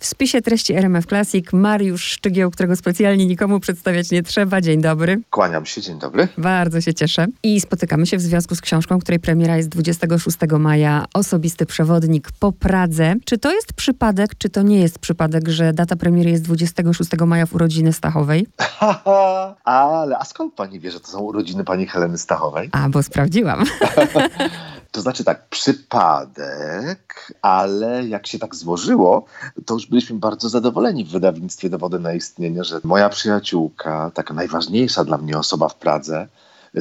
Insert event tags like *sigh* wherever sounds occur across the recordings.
W spisie treści RMF Classic Mariusz Szczygieł, którego specjalnie nikomu przedstawiać nie trzeba. Dzień dobry. Kłaniam się, dzień dobry. Bardzo się cieszę. I spotykamy się w związku z książką, której premiera jest 26 maja. Osobisty przewodnik po Pradze. Czy to jest przypadek, czy to nie jest przypadek, że data premiery jest 26 maja w urodziny Stachowej? *laughs* Ale, a skąd pani wie, że to są urodziny pani Heleny Stachowej? A, bo sprawdziłam. *laughs* *laughs* To znaczy tak, przypadek, ale jak się tak złożyło, to już byliśmy bardzo zadowoleni w wydawnictwie Dowody na istnienie, że moja przyjaciółka, taka najważniejsza dla mnie osoba w Pradze,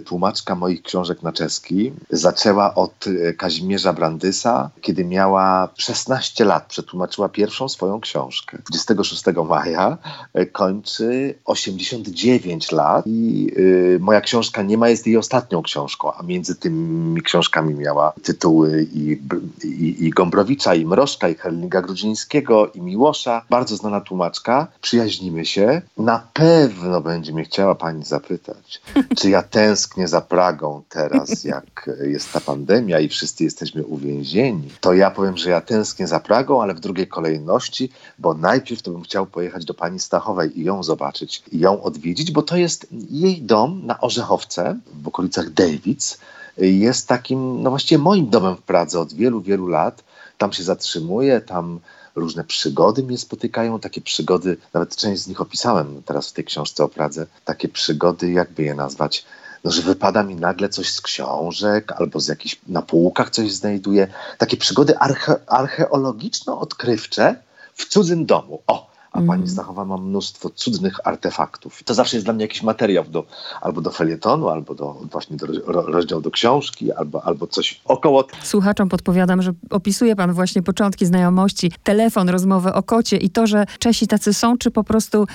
tłumaczka moich książek na czeski, zaczęła od e, Kazimierza Brandysa, kiedy miała 16 lat. Przetłumaczyła pierwszą swoją książkę. 26 maja e, kończy 89 lat i y, moja książka nie ma jest jej ostatnią książką, a między tymi książkami miała tytuły i, i, i Gombrowicza, i Mrożka, i Hellinga Grudzińskiego, i Miłosza. Bardzo znana tłumaczka. Przyjaźnimy się. Na pewno będzie mnie chciała pani zapytać, czy ja tęsknię tęsknię za Pragą teraz, *laughs* jak jest ta pandemia i wszyscy jesteśmy uwięzieni, to ja powiem, że ja tęsknię za Pragą, ale w drugiej kolejności, bo najpierw to bym chciał pojechać do pani Stachowej i ją zobaczyć, i ją odwiedzić, bo to jest jej dom na Orzechowce w okolicach Davids. Jest takim, no właściwie moim domem w Pradze od wielu, wielu lat. Tam się zatrzymuję, tam różne przygody mnie spotykają, takie przygody, nawet część z nich opisałem teraz w tej książce o Pradze, takie przygody, jakby je nazwać, no, że wypada mi nagle coś z książek albo z jakichś na półkach coś znajduję. Takie przygody arche, archeologiczno-odkrywcze w cudzym domu. O, a pani mm. Stachowa ma mnóstwo cudnych artefaktów. To zawsze jest dla mnie jakiś materiał do, albo do felietonu, albo do, właśnie do rozdziału do książki, albo, albo coś około. Słuchaczom podpowiadam, że opisuje pan właśnie początki znajomości, telefon, rozmowę o kocie i to, że Czesi tacy są, czy po prostu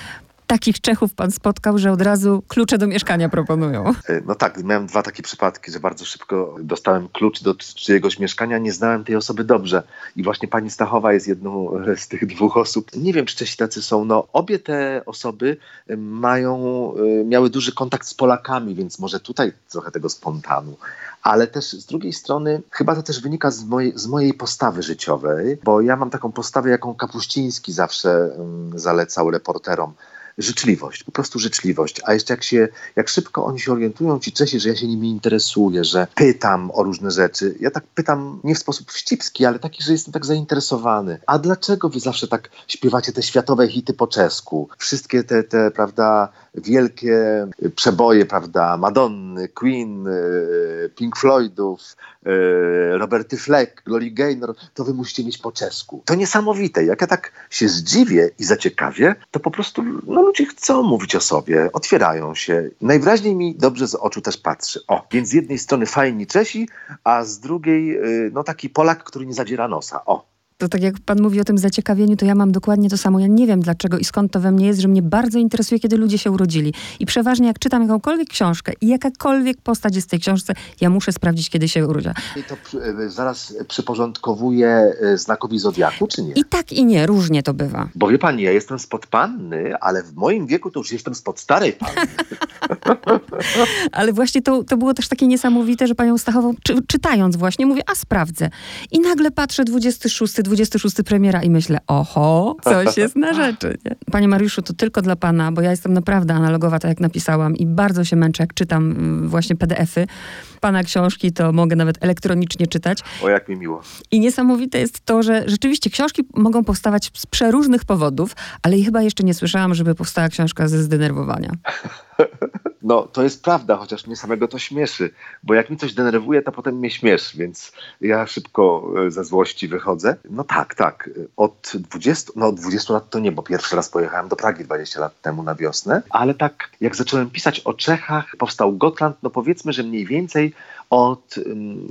takich Czechów pan spotkał, że od razu klucze do mieszkania proponują? E, no tak, miałem dwa takie przypadki, że bardzo szybko dostałem klucz do czyjegoś mieszkania, nie znałem tej osoby dobrze. I właśnie pani Stachowa jest jedną z tych dwóch osób. Nie wiem, czy Czesi tacy są. No, obie te osoby e, mają, e, miały duży kontakt z Polakami, więc może tutaj trochę tego spontanu. Ale też z drugiej strony, chyba to też wynika z mojej, z mojej postawy życiowej, bo ja mam taką postawę, jaką Kapuściński zawsze um, zalecał reporterom życzliwość, po prostu życzliwość. A jeszcze jak się, jak szybko oni się orientują, ci Czesi, że ja się nimi interesuję, że pytam o różne rzeczy. Ja tak pytam nie w sposób wścibski, ale taki, że jestem tak zainteresowany. A dlaczego wy zawsze tak śpiewacie te światowe hity po czesku? Wszystkie te, te prawda, wielkie przeboje, prawda, Madonny, Queen, y, Pink Floydów, y, Roberty Fleck, Glory Gaynor, to wy musicie mieć po czesku. To niesamowite. Jak ja tak się zdziwię i zaciekawię, to po prostu no, ludzie chcą mówić o sobie, otwierają się. Najwyraźniej mi dobrze z oczu też patrzy. O, więc z jednej strony fajni Czesi, a z drugiej y, no taki Polak, który nie zadziera nosa. O, to tak jak pan mówi o tym zaciekawieniu, to ja mam dokładnie to samo. Ja nie wiem dlaczego i skąd to we mnie jest, że mnie bardzo interesuje, kiedy ludzie się urodzili. I przeważnie jak czytam jakąkolwiek książkę i jakakolwiek postać jest w tej książce, ja muszę sprawdzić, kiedy się urodziła. I to przy, zaraz przyporządkowuje e, znakowi Zodiaku, czy nie? I tak i nie, różnie to bywa. Bo wie pani, ja jestem spod panny, ale w moim wieku to już jestem spod starej panny. *laughs* ale właśnie to, to było też takie niesamowite, że panią Stachową, czy, czytając właśnie, mówię, a sprawdzę. I nagle patrzę 26, 26 premiera i myślę, oho, coś jest na rzeczy. Nie? Panie Mariuszu, to tylko dla pana, bo ja jestem naprawdę analogowa, tak jak napisałam i bardzo się męczę, jak czytam mm, właśnie PDF-y. Pana książki to mogę nawet elektronicznie czytać. O, jak mi miło. I niesamowite jest to, że rzeczywiście książki mogą powstawać z przeróżnych powodów, ale chyba jeszcze nie słyszałam, żeby powstała książka ze zdenerwowania. *laughs* No, to jest prawda, chociaż mnie samego to śmieszy, bo jak mi coś denerwuje, to potem mnie śmieszy, więc ja szybko e, ze złości wychodzę. No tak, tak. Od 20, no od 20 lat to nie, bo pierwszy raz pojechałem do Pragi 20 lat temu na wiosnę, ale tak jak zacząłem pisać o Czechach, powstał Gotland, no powiedzmy, że mniej więcej od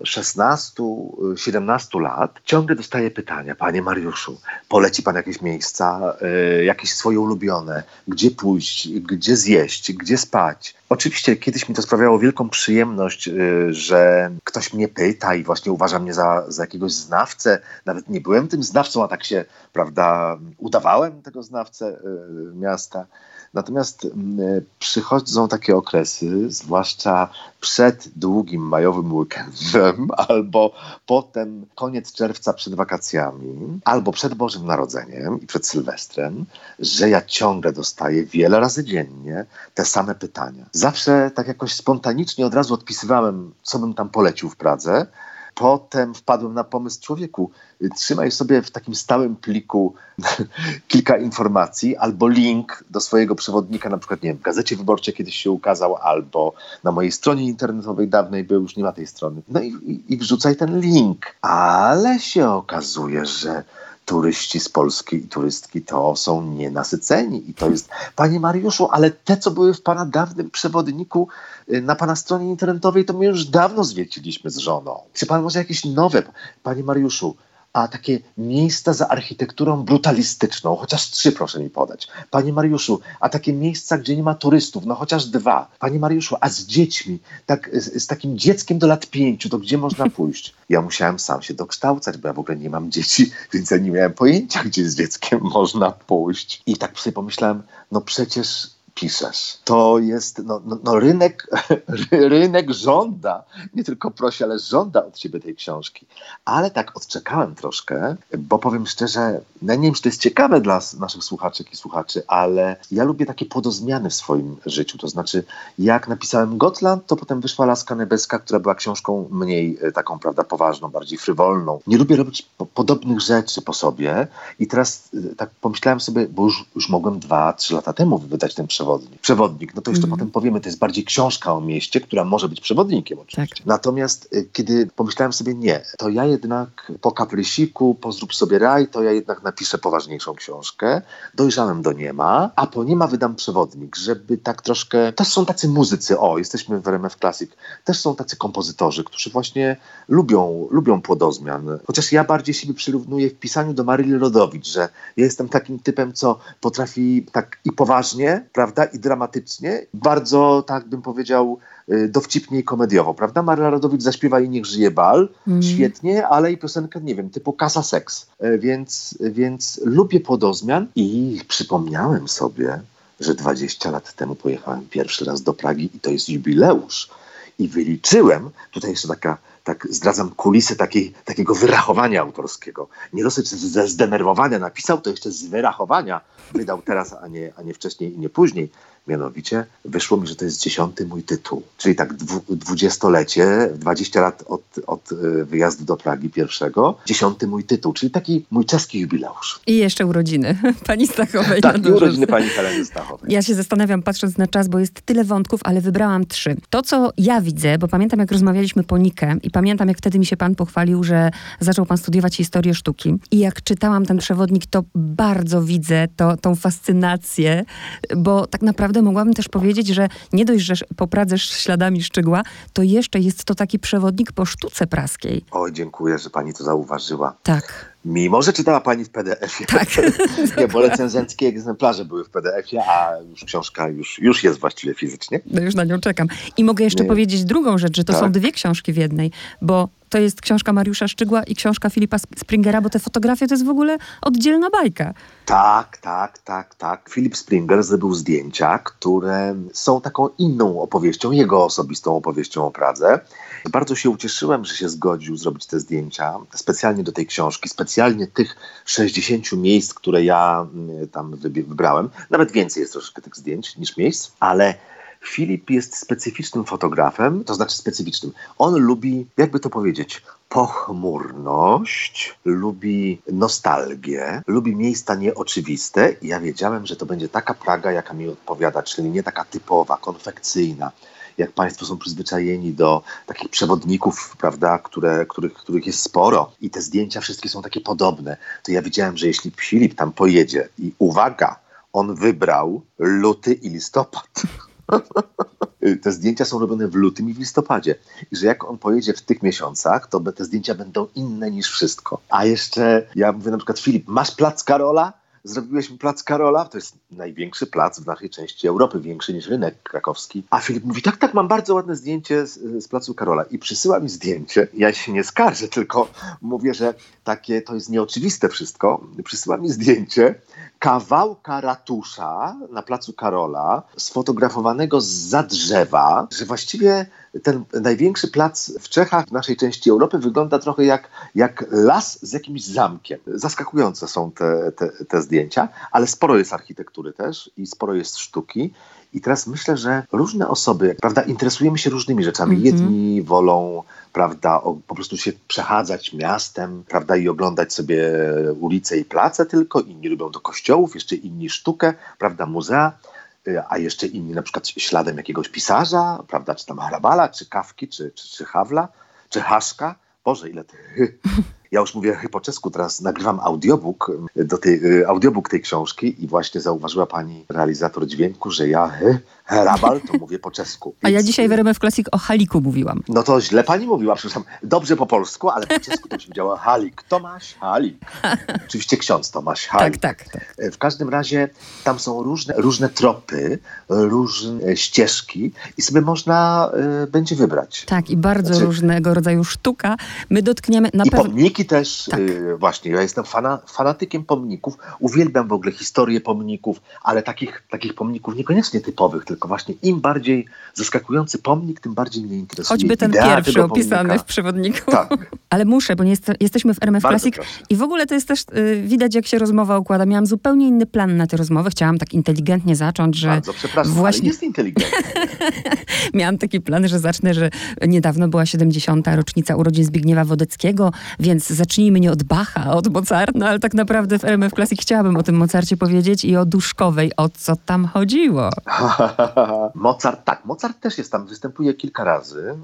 16-17 lat ciągle dostaję pytania, panie Mariuszu, poleci pan jakieś miejsca, jakieś swoje ulubione, gdzie pójść, gdzie zjeść, gdzie spać. Oczywiście kiedyś mi to sprawiało wielką przyjemność, y, że ktoś mnie pyta i właśnie uważa mnie za, za jakiegoś znawcę. Nawet nie byłem tym znawcą, a tak się, prawda, udawałem tego znawcę y, miasta. Natomiast mm, przychodzą takie okresy, zwłaszcza przed długim majowym weekendem, *laughs* albo potem koniec czerwca przed wakacjami, albo przed Bożym Narodzeniem i przed Sylwestrem, że ja ciągle dostaję wiele razy dziennie te same pytania. Zawsze tak jakoś spontanicznie od razu odpisywałem, co bym tam polecił w Pradze. Potem wpadłem na pomysł człowieku, trzymaj sobie w takim stałym pliku *laughs* kilka informacji albo link do swojego przewodnika, na przykład nie wiem, w Gazecie Wyborczej kiedyś się ukazał, albo na mojej stronie internetowej dawnej był, już nie ma tej strony. No i, i, i wrzucaj ten link. Ale się okazuje, że turyści z Polski i turystki to są nienasyceni. I to jest, panie Mariuszu, ale te, co były w pana dawnym przewodniku y, na pana stronie internetowej, to my już dawno zwiedziliśmy z żoną. Czy pan może jakieś nowe? Panie Mariuszu, a takie miejsca za architekturą brutalistyczną, chociaż trzy proszę mi podać. Panie Mariuszu, a takie miejsca, gdzie nie ma turystów, no chociaż dwa. Panie Mariuszu, a z dziećmi, tak, z, z takim dzieckiem do lat pięciu, to gdzie można *laughs* pójść? Ja musiałem sam się dokształcać, bo ja w ogóle nie mam dzieci, więc ja nie miałem pojęcia, gdzie z dzieckiem *laughs* można pójść. I tak sobie pomyślałem, no przecież piszesz. To jest, no, no, no, rynek, *laughs* rynek żąda, nie tylko prosi, ale żąda od ciebie tej książki. Ale tak odczekałem troszkę, bo powiem szczerze, no nie wiem, czy to jest ciekawe dla naszych słuchaczek i słuchaczy, ale ja lubię takie podozmiany w swoim życiu. To znaczy, jak napisałem Gotland, to potem wyszła Laska Nebeska, która była książką mniej e, taką, prawda, poważną, bardziej frywolną. Nie lubię robić po podobnych rzeczy po sobie i teraz e, tak pomyślałem sobie, bo już, już mogłem dwa, trzy lata temu wydać ten przewód przewodnik. Przewodnik, no to jeszcze mm. potem powiemy, to jest bardziej książka o mieście, która może być przewodnikiem oczywiście. Tak. Natomiast y, kiedy pomyślałem sobie, nie, to ja jednak po kaprysiku, po zrób sobie raj, to ja jednak napiszę poważniejszą książkę. Dojrzałem do niema, a po niema wydam przewodnik, żeby tak troszkę... Też są tacy muzycy, o, jesteśmy w RMF Classic, też są tacy kompozytorzy, którzy właśnie lubią, lubią płodozmian. Chociaż ja bardziej siebie przyrównuję w pisaniu do Maryli Rodowicz, że ja jestem takim typem, co potrafi tak i poważnie, prawda, i dramatycznie, bardzo, tak bym powiedział, y, dowcipnie i komediowo, prawda? Maryla Rodowicz zaśpiewa i Niech żyje bal, mm. świetnie, ale i piosenkę, nie wiem, typu Kasa Seks, y, więc, więc lubię podozmian i przypomniałem sobie, że 20 lat temu pojechałem pierwszy raz do Pragi i to jest jubileusz. I wyliczyłem, tutaj jeszcze taka tak zdradzam kulisy takiej, takiego wyrachowania autorskiego. Nie dosyć ze zdenerwowania napisał, to jeszcze z wyrachowania wydał teraz, a nie, a nie wcześniej i nie później. Mianowicie wyszło mi, że to jest dziesiąty mój tytuł. Czyli tak dwudziestolecie, 20 lat od, od y, wyjazdu do Pragi pierwszego, dziesiąty mój tytuł, czyli taki mój czeski jubileusz. I jeszcze urodziny *laughs* pani Stachowej. Tak, i urodziny pani Heleny Stachowej. Ja się zastanawiam, patrząc na czas, bo jest tyle wątków, ale wybrałam trzy. To, co ja widzę, bo pamiętam, jak rozmawialiśmy po Nikę i pamiętam, jak wtedy mi się pan pochwalił, że zaczął pan studiować historię sztuki. I jak czytałam ten przewodnik, to bardzo widzę to, tą fascynację, bo tak naprawdę naprawdę mogłabym też powiedzieć, że nie dość, że po Pradze śladami Szczygła, to jeszcze jest to taki przewodnik po sztuce praskiej. O, dziękuję, że pani to zauważyła. Tak. Mimo, że czytała pani w PDF-ie. Tak. *laughs* nie, bo recenzenckie egzemplarze były w PDF-ie, a już książka już, już jest właściwie fizycznie. No już na nią czekam. I mogę jeszcze nie. powiedzieć drugą rzecz, że to tak. są dwie książki w jednej, bo to jest książka Mariusza Szczygła i książka Filipa Springera, bo te fotografie to jest w ogóle oddzielna bajka. Tak, tak, tak, tak. Filip Springer zrobił zdjęcia, które są taką inną opowieścią, jego osobistą opowieścią o Pradze. Bardzo się ucieszyłem, że się zgodził zrobić te zdjęcia specjalnie do tej książki, specjalnie tych 60 miejsc, które ja mm, tam wybrałem. Nawet więcej jest troszkę tych zdjęć niż miejsc, ale Filip jest specyficznym fotografem, to znaczy specyficznym. On lubi, jakby to powiedzieć, pochmurność, lubi nostalgię, lubi miejsca nieoczywiste i ja wiedziałem, że to będzie taka Praga, jaka mi odpowiada, czyli nie taka typowa, konfekcyjna, jak Państwo są przyzwyczajeni do takich przewodników, prawda, które, których, których jest sporo i te zdjęcia wszystkie są takie podobne, to ja wiedziałem, że jeśli Filip tam pojedzie i uwaga, on wybrał luty i listopad. *laughs* te zdjęcia są robione w lutym i w listopadzie. I że jak on pojedzie w tych miesiącach, to te zdjęcia będą inne niż wszystko. A jeszcze ja mówię na przykład, Filip, masz plac Karola? zrobiłyśmy plac Karola, to jest największy plac w naszej części Europy, większy niż rynek krakowski. A Filip mówi, tak, tak, mam bardzo ładne zdjęcie z, z placu Karola. I przysyła mi zdjęcie. Ja się nie skarżę, tylko mówię, że takie to jest nieoczywiste wszystko. Przysyła mi zdjęcie kawałka ratusza na placu Karola, sfotografowanego za drzewa, że właściwie ten największy plac w Czechach, w naszej części Europy, wygląda trochę jak, jak las z jakimś zamkiem. Zaskakujące są te, te, te zdjęcia, ale sporo jest architektury też i sporo jest sztuki. I teraz myślę, że różne osoby, prawda, interesujemy się różnymi rzeczami. Mm -hmm. Jedni wolą, prawda, o, po prostu się przechadzać miastem, prawda, i oglądać sobie ulice i place tylko. Inni lubią do kościołów, jeszcze inni sztukę, prawda, muzea a jeszcze inni na przykład śladem jakiegoś pisarza, prawda, czy tam Harabala, czy Kawki, czy, czy, czy Hawla, czy Haszka. Boże, ile tych ja już mówię po czesku, teraz nagrywam audiobook, do tej, audiobook tej książki i właśnie zauważyła pani realizator dźwięku, że ja Rabal to mówię po czesku. A ja dzisiaj w RMF Classic o Haliku mówiłam. No to źle pani mówiła, przepraszam. Dobrze po polsku, ale po czesku to się powiedziała Halik. Tomasz Halik. *laughs* Oczywiście ksiądz Tomasz Halik. Tak, tak, tak. W każdym razie tam są różne, różne tropy, różne ścieżki i sobie można y, będzie wybrać. Tak, i bardzo znaczy, różnego rodzaju sztuka. My dotkniemy na I pewno... pomniki też, tak. y, właśnie. Ja jestem fana, fanatykiem pomników. Uwielbiam w ogóle historię pomników, ale takich, takich pomników niekoniecznie typowych, tylko właśnie im bardziej zaskakujący pomnik, tym bardziej mnie interesuje. Choćby ten pierwszy opisany w przewodniku. Tak. Ale muszę, bo nie jest, jesteśmy w RMF Classic i w ogóle to jest też, y, widać jak się rozmowa układa. Miałam zupełnie inny plan na tę rozmowę. Chciałam tak inteligentnie zacząć, że... Bardzo przepraszam, właśnie... ale jest inteligentny. *laughs* Miałam taki plan, że zacznę, że niedawno była 70. rocznica urodzin Zbigniewa Wodeckiego, więc zacznijmy nie od Bacha, od Mozarta, ale tak naprawdę w RMF Classic chciałabym o tym Mozarcie powiedzieć i o Duszkowej, o co tam chodziło. *laughs* *laughs* Mozart, tak, Mozart też jest tam, występuje kilka razy.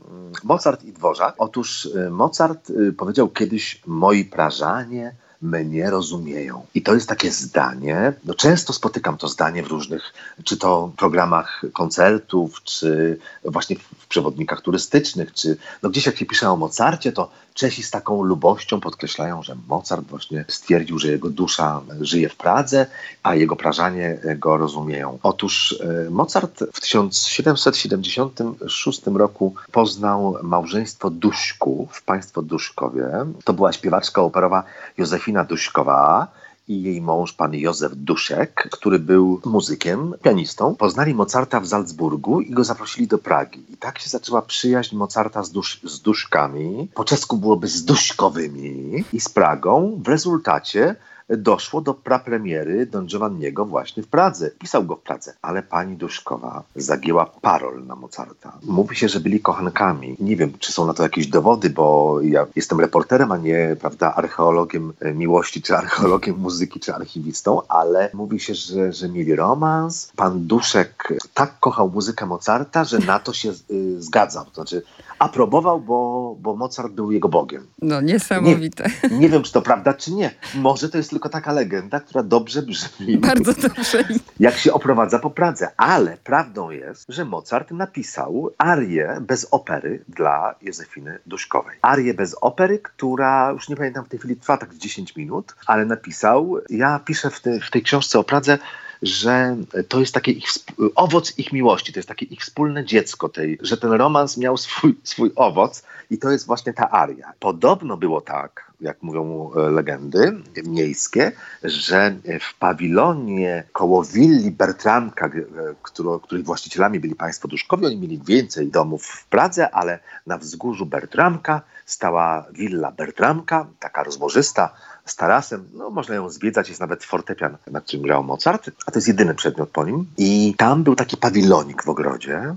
Mozart i Dworzak. Otóż y, Mozart y, powiedział kiedyś, moi prażanie mnie rozumieją. I to jest takie zdanie, no często spotykam to zdanie w różnych, czy to programach koncertów, czy właśnie w przewodnikach turystycznych, czy no gdzieś jak się pisze o Mozarcie, to Czesi z taką lubością podkreślają, że Mozart właśnie stwierdził, że jego dusza żyje w Pradze, a jego prażanie go rozumieją. Otóż e, Mozart w 1776 roku poznał małżeństwo Duszków, państwo Duszkowie. To była śpiewaczka operowa Józefina Duszkowa, i jej mąż, pan Józef Duszek, który był muzykiem, pianistą, poznali Mozarta w Salzburgu i go zaprosili do Pragi. I tak się zaczęła przyjaźń Mozarta z, dusz, z duszkami, po czesku byłoby z duszkowymi i z Pragą. W rezultacie doszło do prapremiery Don Giovanniego właśnie w Pradze. Pisał go w Pradze, ale pani Duszkowa zagięła parol na Mozarta. Mówi się, że byli kochankami. Nie wiem, czy są na to jakieś dowody, bo ja jestem reporterem, a nie, prawda, archeologiem miłości, czy archeologiem *laughs* muzyki, czy archiwistą, ale mówi się, że, że mieli romans. Pan Duszek tak kochał muzykę Mozarta, że na to się y, zgadzał. To znaczy, aprobował, bo, bo Mozart był jego bogiem. No niesamowite. Nie, nie wiem, czy to prawda, czy nie. Może to jest tylko taka legenda, która dobrze brzmi. Bardzo dobrze. Jak się oprowadza po Pradze. Ale prawdą jest, że Mozart napisał arię bez opery dla Józefiny Duszkowej. Arię bez opery, która już nie pamiętam w tej chwili trwa tak 10 minut, ale napisał. Ja piszę w, te, w tej książce o Pradze że to jest taki ich, owoc ich miłości, to jest takie ich wspólne dziecko, tej, że ten romans miał swój, swój owoc i to jest właśnie ta aria. Podobno było tak, jak mówią e, legendy miejskie, że w pawilonie koło willi Bertramka, e, którą, których właścicielami byli państwo Duszkowi, oni mieli więcej domów w Pradze, ale na wzgórzu Bertramka stała willa Bertramka, taka rozłożysta, z tarasem. No, można ją zwiedzać, jest nawet fortepian, na którym grał Mozart, a to jest jedyny przedmiot po nim. I tam był taki pawilonik w ogrodzie.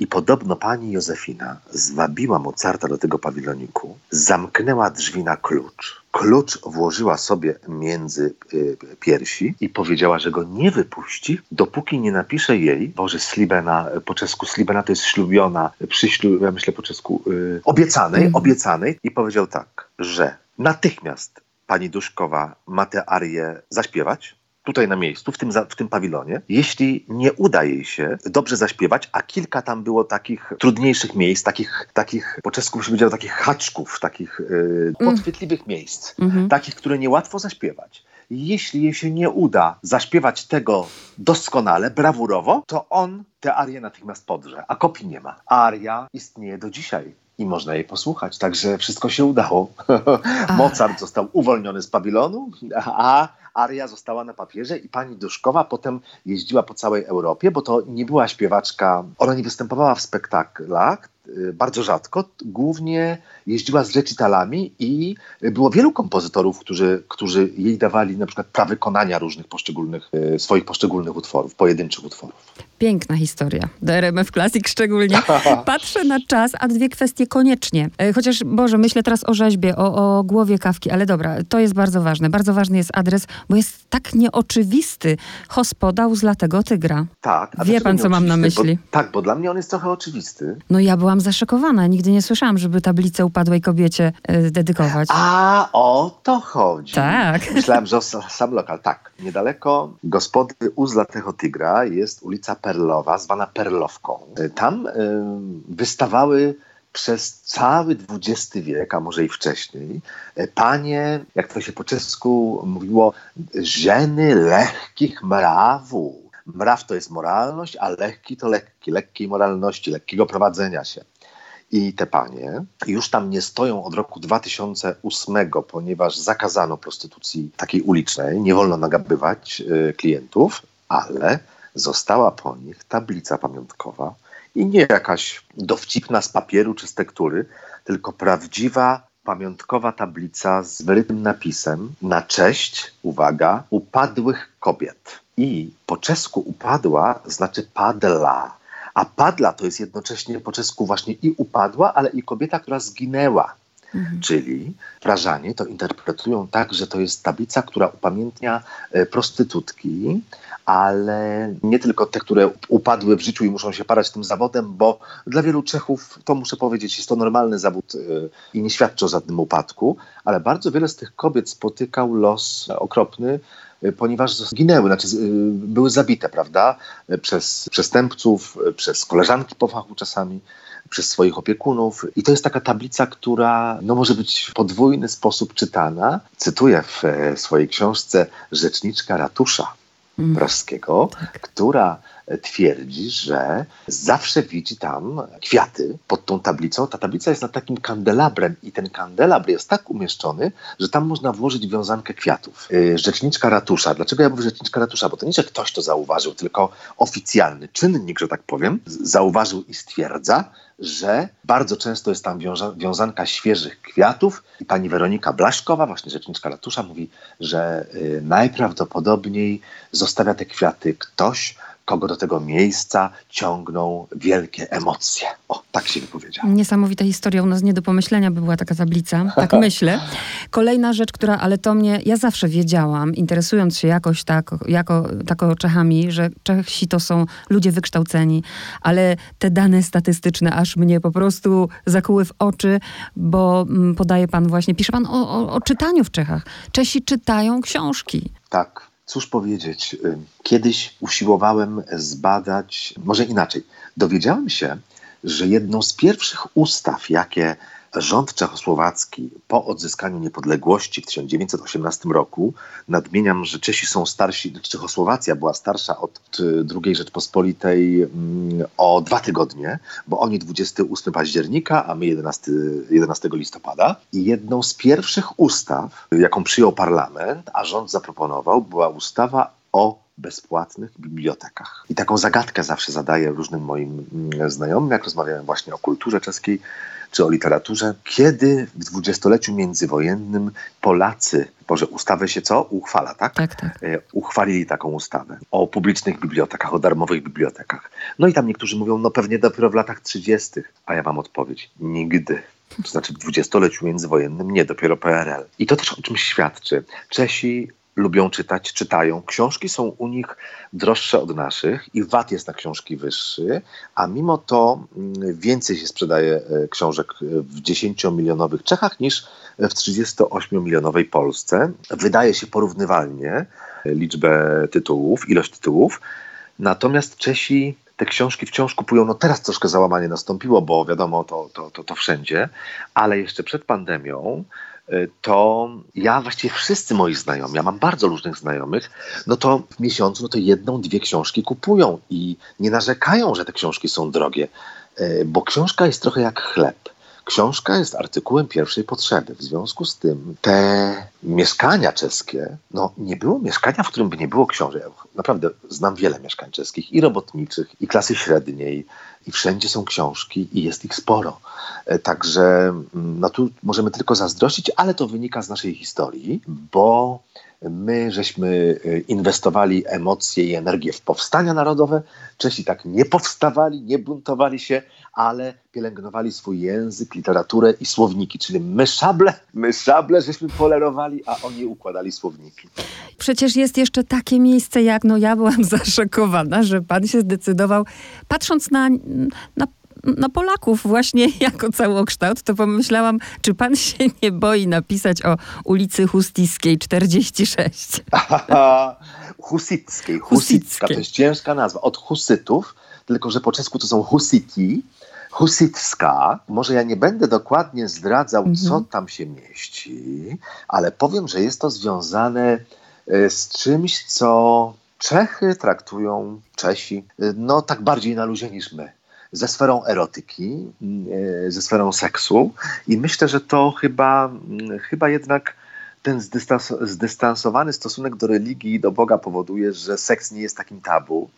I podobno pani Józefina zwabiła Mozarta do tego pawiloniku, zamknęła drzwi na klucz. Klucz włożyła sobie między y, piersi i powiedziała, że go nie wypuści, dopóki nie napisze jej, Boże, slibena, po czesku slibena to jest ślubiona, przyślu, ja myślę po czesku, y, obiecanej, mm. obiecanej. I powiedział tak, że natychmiast pani Duszkowa ma tę arię zaśpiewać, tutaj na miejscu, w tym, w tym pawilonie. Jeśli nie uda jej się dobrze zaśpiewać, a kilka tam było takich trudniejszych miejsc, takich, takich po czesku by się powiedział, takich haczków, takich yy, podchwytliwych miejsc, mm -hmm. takich, które niełatwo zaśpiewać. jeśli jej się nie uda zaśpiewać tego doskonale, brawurowo, to on tę arię natychmiast podrze, a kopii nie ma. Aria istnieje do dzisiaj i można jej posłuchać. Także wszystko się udało. *laughs* Mozart został uwolniony z Babilonu, a aria została na papierze i pani Duszkowa potem jeździła po całej Europie, bo to nie była śpiewaczka, ona nie występowała w spektaklach, bardzo rzadko, głównie jeździła z recitalami i było wielu kompozytorów, którzy, którzy jej dawali na przykład prawy konania różnych poszczególnych, y, swoich poszczególnych utworów, pojedynczych utworów. Piękna historia. Do RMF Classic szczególnie. *laughs* Patrzę na czas, a dwie kwestie koniecznie. E, chociaż, Boże, myślę teraz o rzeźbie, o, o głowie kawki, ale dobra, to jest bardzo ważne. Bardzo ważny jest adres, bo jest tak nieoczywisty. Hospoda u Zlatego Tygra. Tak. Wie pan, co mam na myśli? Bo, tak, bo dla mnie on jest trochę oczywisty. No ja byłam zaszokowana. Nigdy nie słyszałam, żeby tablicę upadłej kobiecie y, dedykować. A, o to chodzi. Tak. *laughs* Myślałem, że sam lokal. Tak. Niedaleko gospody u Zlatego Tygra jest ulica Perlowa, zwana Perlowką. Tam y, wystawały przez cały XX wiek, a może i wcześniej, panie, jak to się po czesku mówiło, żeny lekkich mrawów. Mraw to jest moralność, a lekki to lekki, lekkiej moralności, lekkiego prowadzenia się. I te panie już tam nie stoją od roku 2008, ponieważ zakazano prostytucji takiej ulicznej, nie wolno nagabywać y, klientów, ale została po nich tablica pamiątkowa i nie jakaś dowcipna z papieru czy z tektury, tylko prawdziwa pamiątkowa tablica z wyrytym napisem na cześć, uwaga, upadłych kobiet. I po czesku upadła znaczy padla, a padla to jest jednocześnie po czesku właśnie i upadła, ale i kobieta, która zginęła. Mhm. Czyli Prażanie to interpretują tak, że to jest tablica, która upamiętnia e, prostytutki, ale nie tylko te, które upadły w życiu i muszą się parać tym zawodem, bo dla wielu Czechów, to muszę powiedzieć, jest to normalny zawód e, i nie świadczy o żadnym upadku, ale bardzo wiele z tych kobiet spotykał los okropny, e, ponieważ zginęły, znaczy były zabite, prawda, przez przestępców, przez koleżanki po fachu czasami przez swoich opiekunów. I to jest taka tablica, która no, może być w podwójny sposób czytana. Cytuję w e, swojej książce Rzeczniczka Ratusza mm. Praskiego, tak. która twierdzi, że zawsze widzi tam kwiaty pod tą tablicą. Ta tablica jest nad takim kandelabrem i ten kandelabr jest tak umieszczony, że tam można włożyć wiązankę kwiatów. Y, rzeczniczka ratusza. Dlaczego ja mówię rzeczniczka ratusza? Bo to nie, że ktoś to zauważył, tylko oficjalny czynnik, że tak powiem, zauważył i stwierdza, że bardzo często jest tam wiązanka świeżych kwiatów. I pani Weronika Blaszkowa, właśnie rzeczniczka ratusza, mówi, że y, najprawdopodobniej zostawia te kwiaty ktoś, kogo do tego miejsca ciągną wielkie emocje. O, tak się wypowiedział. Niesamowita historia. U nas nie do pomyślenia by była taka tablica. Tak *laughs* myślę. Kolejna rzecz, która, ale to mnie, ja zawsze wiedziałam, interesując się jakoś tak, jako, tako Czechami, że Czesi to są ludzie wykształceni, ale te dane statystyczne aż mnie po prostu zakuły w oczy, bo mm, podaje pan właśnie, pisze pan o, o, o czytaniu w Czechach. Czesi czytają książki. Tak. Cóż powiedzieć, y, kiedyś usiłowałem zbadać, może inaczej, dowiedziałem się, że jedną z pierwszych ustaw, jakie rząd czechosłowacki po odzyskaniu niepodległości w 1918 roku, nadmieniam, że Czesi są starsi, Czechosłowacja była starsza od II Rzeczpospolitej mm, o dwa tygodnie, bo oni 28 października, a my 11, 11 listopada. I jedną z pierwszych ustaw, jaką przyjął parlament, a rząd zaproponował, była ustawa o bezpłatnych bibliotekach. I taką zagadkę zawsze zadaję różnym moim mm, znajomym, jak rozmawiałem właśnie o kulturze czeskiej czy o literaturze. Kiedy w dwudziestoleciu międzywojennym Polacy, Boże, ustawę się co? Uchwala, tak? Tak, tak. E, uchwalili taką ustawę o publicznych bibliotekach, o darmowych bibliotekach. No i tam niektórzy mówią, no pewnie dopiero w latach 30., a ja mam odpowiedź, nigdy. To znaczy w dwudziestoleciu międzywojennym, nie, dopiero PRL. I to też o czymś świadczy. Czesi lubią czytać, czytają. Książki są u nich droższe od naszych i VAT jest na książki wyższy, a mimo to mm, więcej się sprzedaje e, książek w 10-milionowych Czechach niż w 38-milionowej Polsce. Wydaje się porównywalnie liczbę tytułów, ilość tytułów, natomiast Czesi te książki wciąż kupują. No teraz troszkę załamanie nastąpiło, bo wiadomo, to, to, to, to wszędzie, ale jeszcze przed pandemią to ja właściwie wszyscy moi znajomi, ja mam bardzo różnych znajomych, no to w miesiącu no to jedną, dwie książki kupują i nie narzekają, że te książki są drogie, bo książka jest trochę jak chleb. Książka jest artykułem pierwszej potrzeby. W związku z tym te mieszkania czeskie, no nie było mieszkania, w którym by nie było książek. Naprawdę znam wiele mieszkań czeskich i robotniczych, i klasy średniej, i wszędzie są książki i jest ich sporo. E, także mm, no tu możemy tylko zazdrościć, ale to wynika z naszej historii, bo My żeśmy e, inwestowali emocje i energię w powstania narodowe. Czesi tak nie powstawali, nie buntowali się, ale pielęgnowali swój język, literaturę i słowniki. Czyli my szable, my szable żeśmy polerowali, a oni układali słowniki. Przecież jest jeszcze takie miejsce jak, no ja byłam *laughs* zaszokowana, że pan się zdecydował, patrząc na, na na Polaków właśnie *laughs* jako całokształt, to pomyślałam, czy pan *laughs* się nie boi napisać o ulicy Hustiskiej 46? Husickiej. Husicka to jest ciężka nazwa. Od husytów, tylko że po czesku to są husiti. Husitska. Może ja nie będę dokładnie zdradzał, mhm. co tam się mieści, ale powiem, że jest to związane e, z czymś, co Czechy traktują, Czesi, e, no tak bardziej na luzie niż my ze sferą erotyki, e, ze sferą seksu i myślę, że to chyba, mm, chyba jednak ten zdystans zdystansowany stosunek do religii do Boga powoduje, że seks nie jest takim tabu.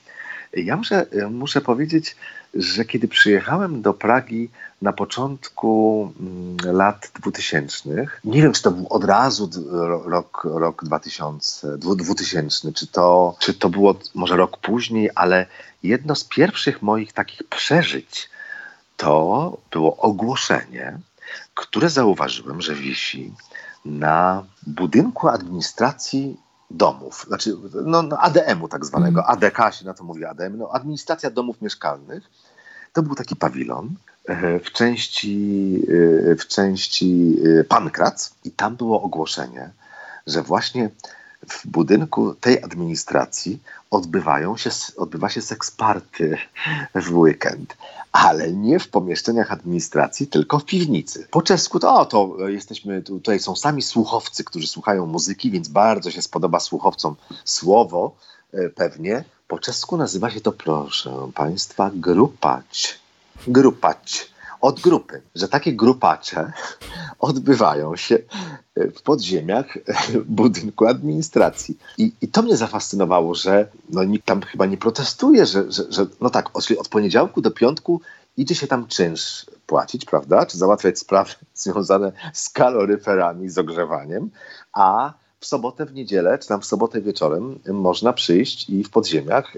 Ja muszę, muszę powiedzieć, że kiedy przyjechałem do Pragi na początku mm, lat 2000, nie wiem, czy to był od razu rok, rok 2000, 2000 czy, to, czy to było może rok później, ale jedno z pierwszych moich takich przeżyć to było ogłoszenie, które zauważyłem, że wisi na budynku administracji domów, znaczy no, no ADM-u tak zwanego, mm. ADK się na to mówi ADM, no, administracja domów mieszkalnych. To był taki pawilon e, w części, e, w części e, Pankrac i tam było ogłoszenie, że właśnie w budynku tej administracji odbywają się, odbywa się seksparty w weekend, ale nie w pomieszczeniach administracji, tylko w piwnicy. Po czesku to, o, to jesteśmy, tutaj są sami słuchowcy, którzy słuchają muzyki, więc bardzo się spodoba słuchowcom słowo e, pewnie. Po czesku nazywa się to, proszę Państwa, grupać. Grupać od grupy, że takie grupacze odbywają się w podziemiach budynku administracji. I, i to mnie zafascynowało, że no, nikt tam chyba nie protestuje, że, że, że no tak, od poniedziałku do piątku idzie się tam czynsz płacić, prawda? Czy załatwiać sprawy *laughs* związane z kaloryferami, z ogrzewaniem, a w sobotę, w niedzielę, czy tam w sobotę wieczorem można przyjść i w podziemiach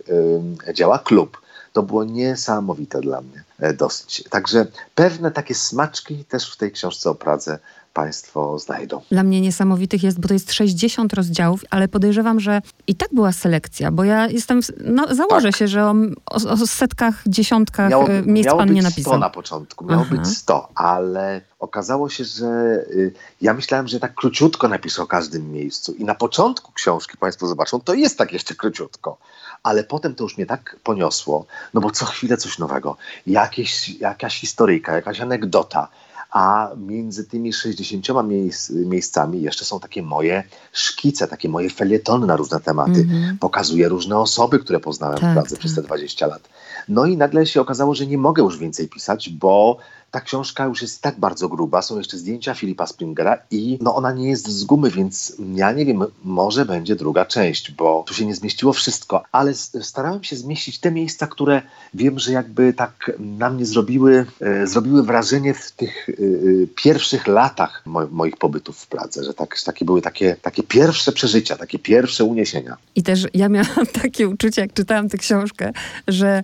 y, działa klub to było niesamowite dla mnie e, dosyć. Także pewne takie smaczki też w tej książce o Pradze Państwo znajdą. Dla mnie niesamowitych jest, bo to jest 60 rozdziałów, ale podejrzewam, że i tak była selekcja, bo ja jestem, no, założę tak. się, że o, o, o, setkach, dziesiątkach miało, e, miejsc pan nie napisał. 100 na początku, miało Aha. być 100, ale okazało się, że y, ja myślałem, że tak króciutko napiszę o każdym miejscu i na początku książki Państwo zobaczą, to jest tak jeszcze króciutko ale potem to już mnie tak poniosło, no bo co chwilę coś nowego, Jakieś, jakaś historyjka, jakaś anegdota, a między tymi 60 miejsc, miejscami jeszcze są takie moje szkice, takie moje felietony na różne tematy. Mm -hmm. Pokazuję różne osoby, które poznałem tak, w Pradze tak. przez te 20 lat. No i nagle się okazało, że nie mogę już więcej pisać, bo ta książka już jest tak bardzo gruba, są jeszcze zdjęcia Filipa Springera i no ona nie jest z gumy, więc ja nie wiem, może będzie druga część, bo tu się nie zmieściło wszystko, ale starałem się zmieścić te miejsca, które wiem, że jakby tak na mnie zrobiły, e, zrobiły wrażenie w tych e, pierwszych latach mo moich pobytów w Pradze, że tak, takie były takie, takie pierwsze przeżycia, takie pierwsze uniesienia. I też ja miałam *laughs* takie uczucie, jak czytałam tę książkę, że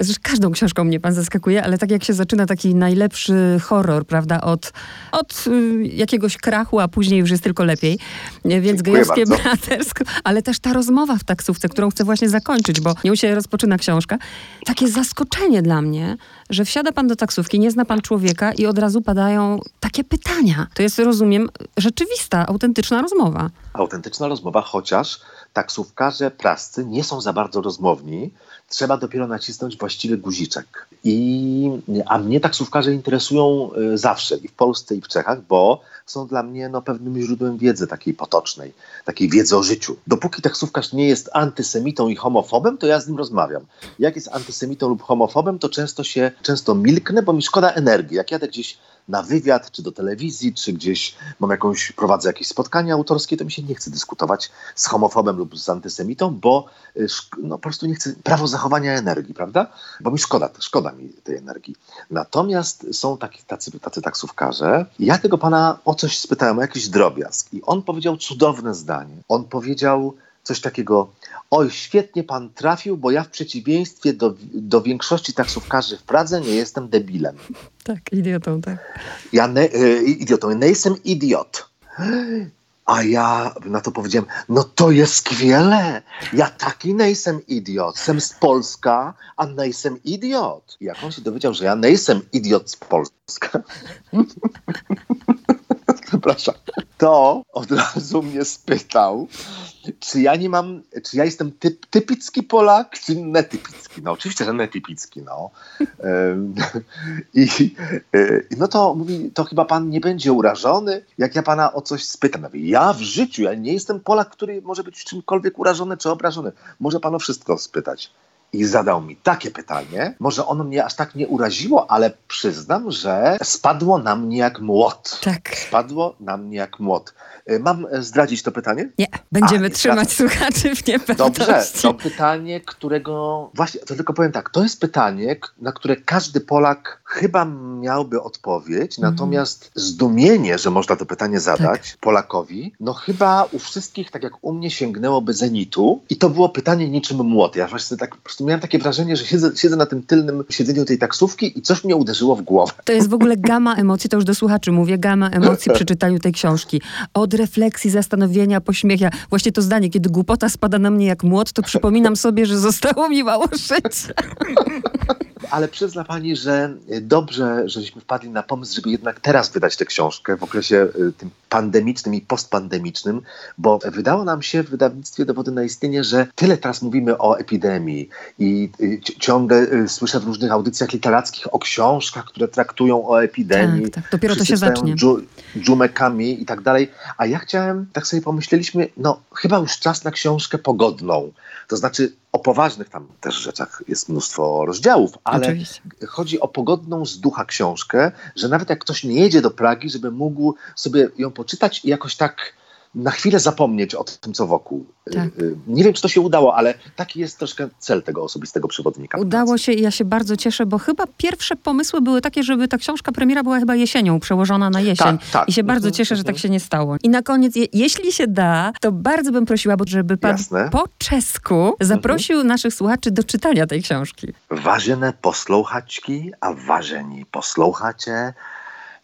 Zresztą każdą książką mnie pan zaskakuje, ale tak jak się zaczyna taki najlepszy horror, prawda, od, od y, jakiegoś krachu, a później już jest tylko lepiej. Więc gejowskie bratersko, ale też ta rozmowa w taksówce, którą chcę właśnie zakończyć, bo nią się rozpoczyna książka. Takie zaskoczenie dla mnie, że wsiada pan do taksówki, nie zna pan człowieka i od razu padają takie pytania. To jest, rozumiem, rzeczywista, autentyczna rozmowa. Autentyczna rozmowa, chociaż taksówkarze prascy nie są za bardzo rozmowni, trzeba dopiero nacisnąć właściwy guziczek. I, a mnie taksówkarze interesują y, zawsze i w Polsce i w Czechach, bo są dla mnie no, pewnym źródłem wiedzy takiej potocznej, takiej wiedzy o życiu. Dopóki taksówkarz nie jest antysemitą i homofobem, to ja z nim rozmawiam. Jak jest antysemitą lub homofobem, to często się, często milknę, bo mi szkoda energii. Jak jadę gdzieś na wywiad, czy do telewizji, czy gdzieś mam jakąś, prowadzę jakieś spotkania autorskie, to mi się nie chce dyskutować z homofobem lub z antysemitą, bo y, no, po prostu nie chcę, prawo zachowania energii, prawda? Bo mi szkoda, szkoda mi tej energii. Natomiast są taki, tacy, tacy taksówkarze. Ja tego pana o coś spytałem, o jakiś drobiazg i on powiedział cudowne zdanie. On powiedział coś takiego, oj, świetnie pan trafił, bo ja w przeciwieństwie do, do większości taksówkarzy w Pradze nie jestem debilem. *laughs* Tak, idiotą, tak. Ja ne, y, idiotą, nie jestem idiot. A ja na to powiedziałem, no to jest skwiele. Ja taki nie jestem idiot. Jestem z Polska, a nie jestem idiot. I jak on się dowiedział, że ja nie jestem idiot z Polska, *laughs* przepraszam, to od razu mnie spytał, czy ja nie mam, czy ja jestem typ, typicki Polak, czy netypicki? No oczywiście, że netypicki, no. *laughs* I no to mówi, to chyba pan nie będzie urażony, jak ja pana o coś spytam. Ja, ja w życiu, ja nie jestem Polak, który może być czymkolwiek urażony czy obrażony. Może pan o wszystko spytać i zadał mi takie pytanie. Może ono mnie aż tak nie uraziło, ale przyznam, że spadło na mnie jak młot. Tak. Spadło na mnie jak młot. Y, mam zdradzić to pytanie? Nie, będziemy A, nie trzymać słuchaczy w niepewności. Dobrze, to pytanie, którego... Właśnie, to tylko powiem tak, to jest pytanie, na które każdy Polak chyba miałby odpowiedź, mm. natomiast zdumienie, że można to pytanie zadać tak. Polakowi, no chyba u wszystkich, tak jak u mnie, sięgnęłoby zenitu i to było pytanie niczym młot. Ja właśnie tak po prostu miałem takie wrażenie, że siedzę, siedzę na tym tylnym siedzeniu tej taksówki i coś mnie uderzyło w głowę. To jest w ogóle gama emocji, to już do słuchaczy mówię, gama emocji *laughs* przy czytaniu tej książki. Od refleksji, zastanowienia, pośmiecha. Właśnie to zdanie, kiedy głupota spada na mnie jak młot, to przypominam sobie, że zostało mi mało życia. *laughs* Ale przyzna pani, że dobrze, żeśmy wpadli na pomysł, żeby jednak teraz wydać tę książkę w okresie y, tym pandemicznym i postpandemicznym, bo wydało nam się w wydawnictwie Dowody na istnienie, że tyle teraz mówimy o epidemii i y, ciągle słyszę w różnych audycjach literackich o książkach, które traktują o epidemii. Tak, tak. Dopiero to się zacznie. Dżu, dżumekami i tak dalej. A ja chciałem, tak sobie pomyśleliśmy, no chyba już czas na książkę pogodną. To znaczy o poważnych tam też rzeczach jest mnóstwo rozdziałów, ale Oczywiście. chodzi o pogodną z ducha książkę, że nawet jak ktoś nie jedzie do Pragi, żeby mógł sobie ją poczytać i jakoś tak na chwilę zapomnieć o tym, co wokół. Tak. Y, y, nie wiem, czy to się udało, ale taki jest troszkę cel tego osobistego przewodnika. Udało się i ja się bardzo cieszę, bo chyba pierwsze pomysły były takie, żeby ta książka premiera była chyba jesienią, przełożona na jesień. Tak, tak. I się bardzo mhm, cieszę, że tak mhm. się nie stało. I na koniec, je, jeśli się da, to bardzo bym prosiła, żeby pan Jasne. po czesku zaprosił mhm. naszych słuchaczy do czytania tej książki. Ważene poslouchaczki, a ważeni poslouchacie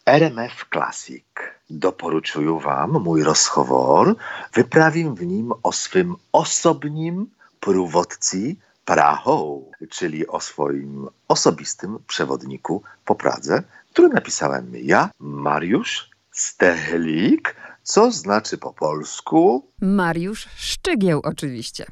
RMF Classic. Doporučuju wam mój rozchowor, wyprawim w nim o swym osobnim prówodcy Prahą, czyli o swoim osobistym przewodniku po Pradze, który napisałem ja, Mariusz Stehelik, co znaczy po polsku... Mariusz Szczygieł oczywiście.